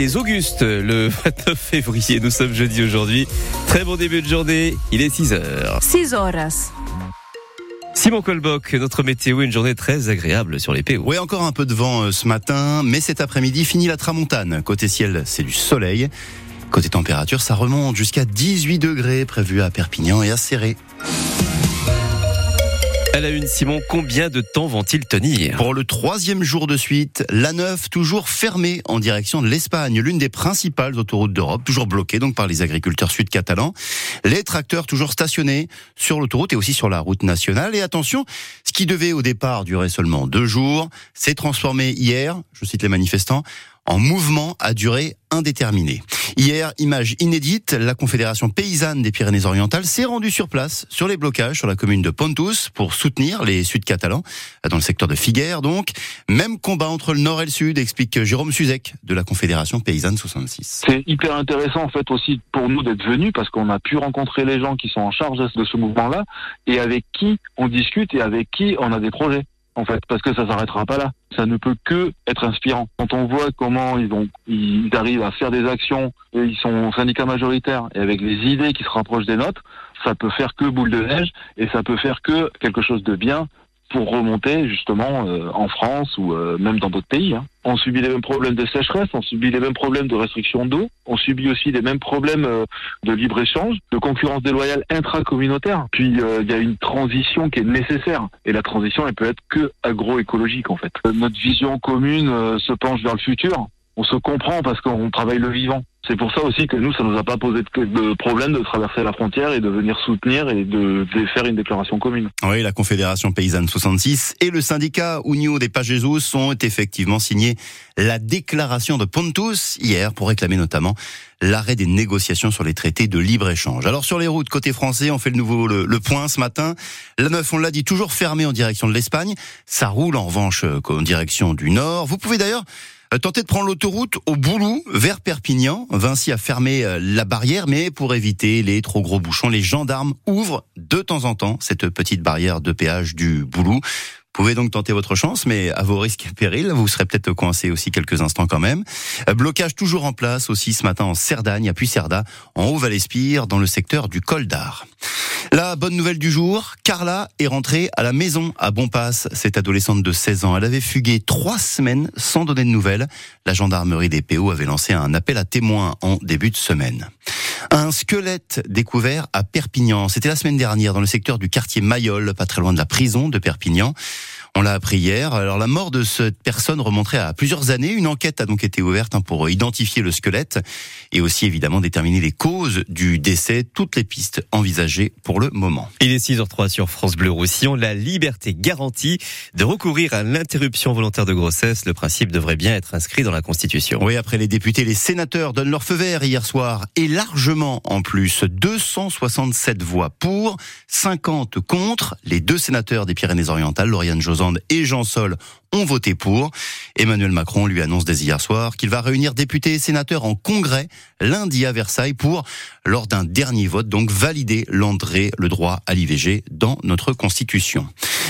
Les Augustes, le 29 février, nous sommes jeudi aujourd'hui. Très bon début de journée, il est 6h. 6 horas. Simon Colbock, notre météo, une journée très agréable sur les PO. Oui, encore un peu de vent euh, ce matin, mais cet après-midi, fini la tramontane. Côté ciel, c'est du soleil. Côté température, ça remonte jusqu'à 18 degrés prévu à Perpignan et à Serré. À la une, Simon, combien de temps vont-ils tenir? Pour le troisième jour de suite, la 9 toujours fermée en direction de l'Espagne, l'une des principales autoroutes d'Europe, toujours bloquée donc par les agriculteurs sud-catalans. Les tracteurs toujours stationnés sur l'autoroute et aussi sur la route nationale. Et attention, ce qui devait au départ durer seulement deux jours s'est transformé hier, je cite les manifestants, en mouvement à durée indéterminée. Hier, image inédite, la Confédération paysanne des Pyrénées-Orientales s'est rendue sur place sur les blocages sur la commune de Pontus pour soutenir les Sud-Catalans dans le secteur de Figueres donc. Même combat entre le Nord et le Sud, explique Jérôme Suzek de la Confédération paysanne 66. C'est hyper intéressant en fait aussi pour nous d'être venus parce qu'on a pu rencontrer les gens qui sont en charge de ce mouvement-là et avec qui on discute et avec qui on a des projets en fait, parce que ça s'arrêtera pas là. Ça ne peut que être inspirant. Quand on voit comment ils, ont, ils arrivent à faire des actions, ils sont syndicats majoritaires, et avec les idées qui se rapprochent des nôtres, ça peut faire que boule de neige, et ça peut faire que quelque chose de bien pour remonter justement euh, en France ou euh, même dans d'autres pays. Hein. On subit les mêmes problèmes de sécheresse, on subit les mêmes problèmes de restriction d'eau, on subit aussi les mêmes problèmes euh, de libre-échange, de concurrence déloyale intracommunautaire. Puis il y a une transition qui est nécessaire et la transition elle peut être que agroécologique en fait. Notre vision commune se penche vers le futur. On se comprend parce qu'on travaille le vivant. C'est pour ça aussi que nous, ça nous a pas posé de problème de traverser la frontière et de venir soutenir et de, faire une déclaration commune. Oui, la Confédération Paysanne 66 et le syndicat Unio des Pagesus ont effectivement signé la déclaration de Pontus hier pour réclamer notamment l'arrêt des négociations sur les traités de libre-échange. Alors sur les routes, côté français, on fait le nouveau le, point ce matin. La 9, on l'a dit, toujours fermée en direction de l'Espagne. Ça roule en revanche euh, en direction du nord. Vous pouvez d'ailleurs tenter de prendre l'autoroute au Boulou vers Perpignan. Vinci a fermé euh, la barrière, mais pour éviter les trop gros bouchons, les gendarmes ouvrent de temps en temps cette petite barrière de péage du Boulou. Vous pouvez donc tenter votre chance, mais à vos risques et périls, vous serez peut-être coincé aussi quelques instants quand même. Euh, blocage toujours en place aussi ce matin en Cerdagne, à Puisserda, en Haut-Valespire, dans le secteur du Col d'Ar. La bonne nouvelle du jour, Carla est rentrée à la maison à Bonpass. Cette adolescente de 16 ans, elle avait fugué trois semaines sans donner de nouvelles. La gendarmerie des PO avait lancé un appel à témoins en début de semaine. Un squelette découvert à Perpignan. C'était la semaine dernière dans le secteur du quartier Mayol, pas très loin de la prison de Perpignan. On l'a appris hier. Alors la mort de cette personne remonterait à plusieurs années. Une enquête a donc été ouverte hein, pour identifier le squelette et aussi évidemment déterminer les causes du décès. Toutes les pistes envisagées pour le moment. Il est 6h03 sur France Bleu Roussillon. La liberté garantie de recourir à l'interruption volontaire de grossesse. Le principe devrait bien être inscrit dans la Constitution. Oui, après les députés, les sénateurs donnent leur feu vert hier soir et largement en plus. 267 voix pour, 50 contre. Les deux sénateurs des Pyrénées-Orientales, Lauriane Josan et Jean Sol ont voté pour. Emmanuel Macron lui annonce dès hier soir qu'il va réunir députés et sénateurs en congrès lundi à Versailles pour, lors d'un dernier vote, donc valider l'entrée, le droit à l'IVG dans notre constitution.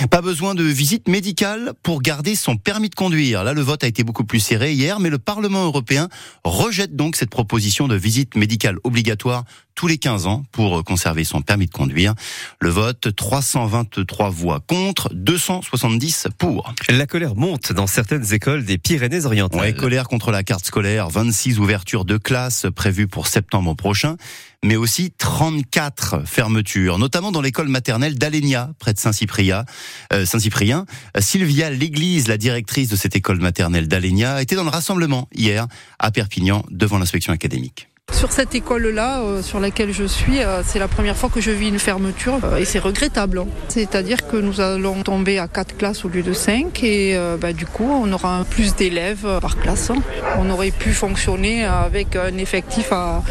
Pas besoin de visite médicale pour garder son permis de conduire. Là, le vote a été beaucoup plus serré hier, mais le Parlement européen rejette donc cette proposition de visite médicale obligatoire tous les 15 ans pour conserver son permis de conduire. Le vote, 323 voix contre, 270 pour. La colère monte dans certaines écoles des Pyrénées-Orientales. Ouais, colère contre la carte scolaire, 26 ouvertures de classes prévues pour septembre prochain, mais aussi 34 fermetures, notamment dans l'école maternelle d'Alenia, près de Saint-Cyprien. Euh, Saint-Cyprien. Sylvia L'Église, la directrice de cette école maternelle d'Alenia, était dans le rassemblement hier à Perpignan devant l'inspection académique. Sur cette école-là, euh, sur laquelle je suis, euh, c'est la première fois que je vis une fermeture euh, et c'est regrettable. C'est-à-dire que nous allons tomber à 4 classes au lieu de 5 et bah, du coup on aura plus d'élèves par classe. On aurait pu fonctionner avec un effectif à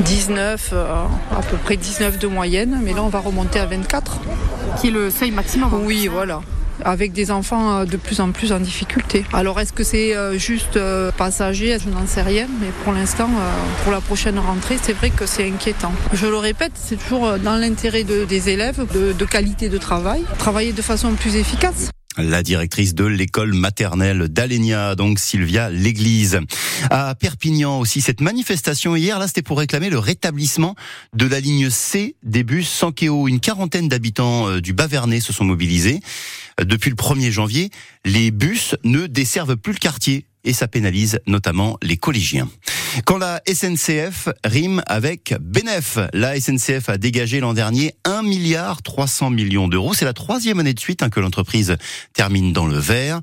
19, à peu près 19 de moyenne, mais là on va remonter à 24. Qui est le seuil maximum Oui, voilà avec des enfants euh, de plus en plus en difficulté. Alors est-ce que c'est euh, juste euh, passager? Je n'en sais rien, mais pour l'instant, pour la prochaine rentrée, c'est vrai que c'est inquiétant. Je le répète, c'est toujours dans l'intérêt des élèves, de, de qualité de travail, travailler de façon plus efficace. La directrice de l'école maternelle d'Alenia, donc Sylvia L'Église. À Perpignan aussi, cette manifestation hier, là, c'était pour réclamer le rétablissement de la ligne C des bus Sankeo. Une quarantaine d'habitants euh, du Bas-Vernay se sont mobilisés. Depuis le 1er janvier, les bus ne desservent plus le quartier et ça pénalise notamment les collégiens. Quand la SNCF rime avec Benef, la SNCF a dégagé l'an dernier 1 milliard 300 millions d'euros. C'est la troisième année de suite hein, que l'entreprise termine dans le vert.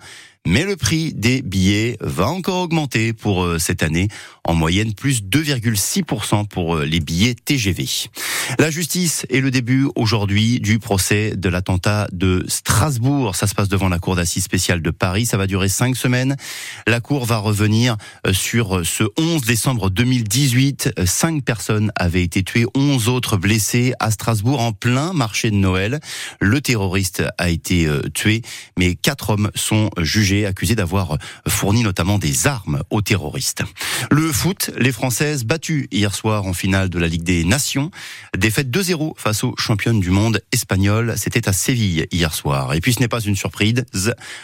Mais le prix des billets va encore augmenter pour euh, cette année, en moyenne plus 2,6% pour euh, les billets TGV. La justice est le début aujourd'hui du procès de l'attentat de Strasbourg. Ça se passe devant la Cour d'assises spéciale de Paris. Ça va durer cinq semaines. La Cour va revenir euh, sur ce 11 décembre 2018. Cinq personnes avaient été tuées, 11 autres blessées à Strasbourg en plein marché de Noël. Le terroriste a été tué, mais quatre hommes sont jugés accusé d'avoir fourni notamment des armes aux terroristes. Le foot, les Françaises battues hier soir en finale de la Ligue des Nations. Défaite 2-0 face aux championnes du monde espagnoles. C'était à Séville hier soir. Et puis ce n'est pas une surprise.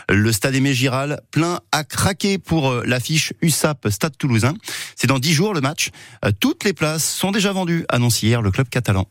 Le stade Aimé Giral plein à craquer pour euh, l'affiche USAP Stade Toulousain. C'est dans 10 jours le match. Euh, toutes les places sont déjà vendues, annonce hier le club catalan.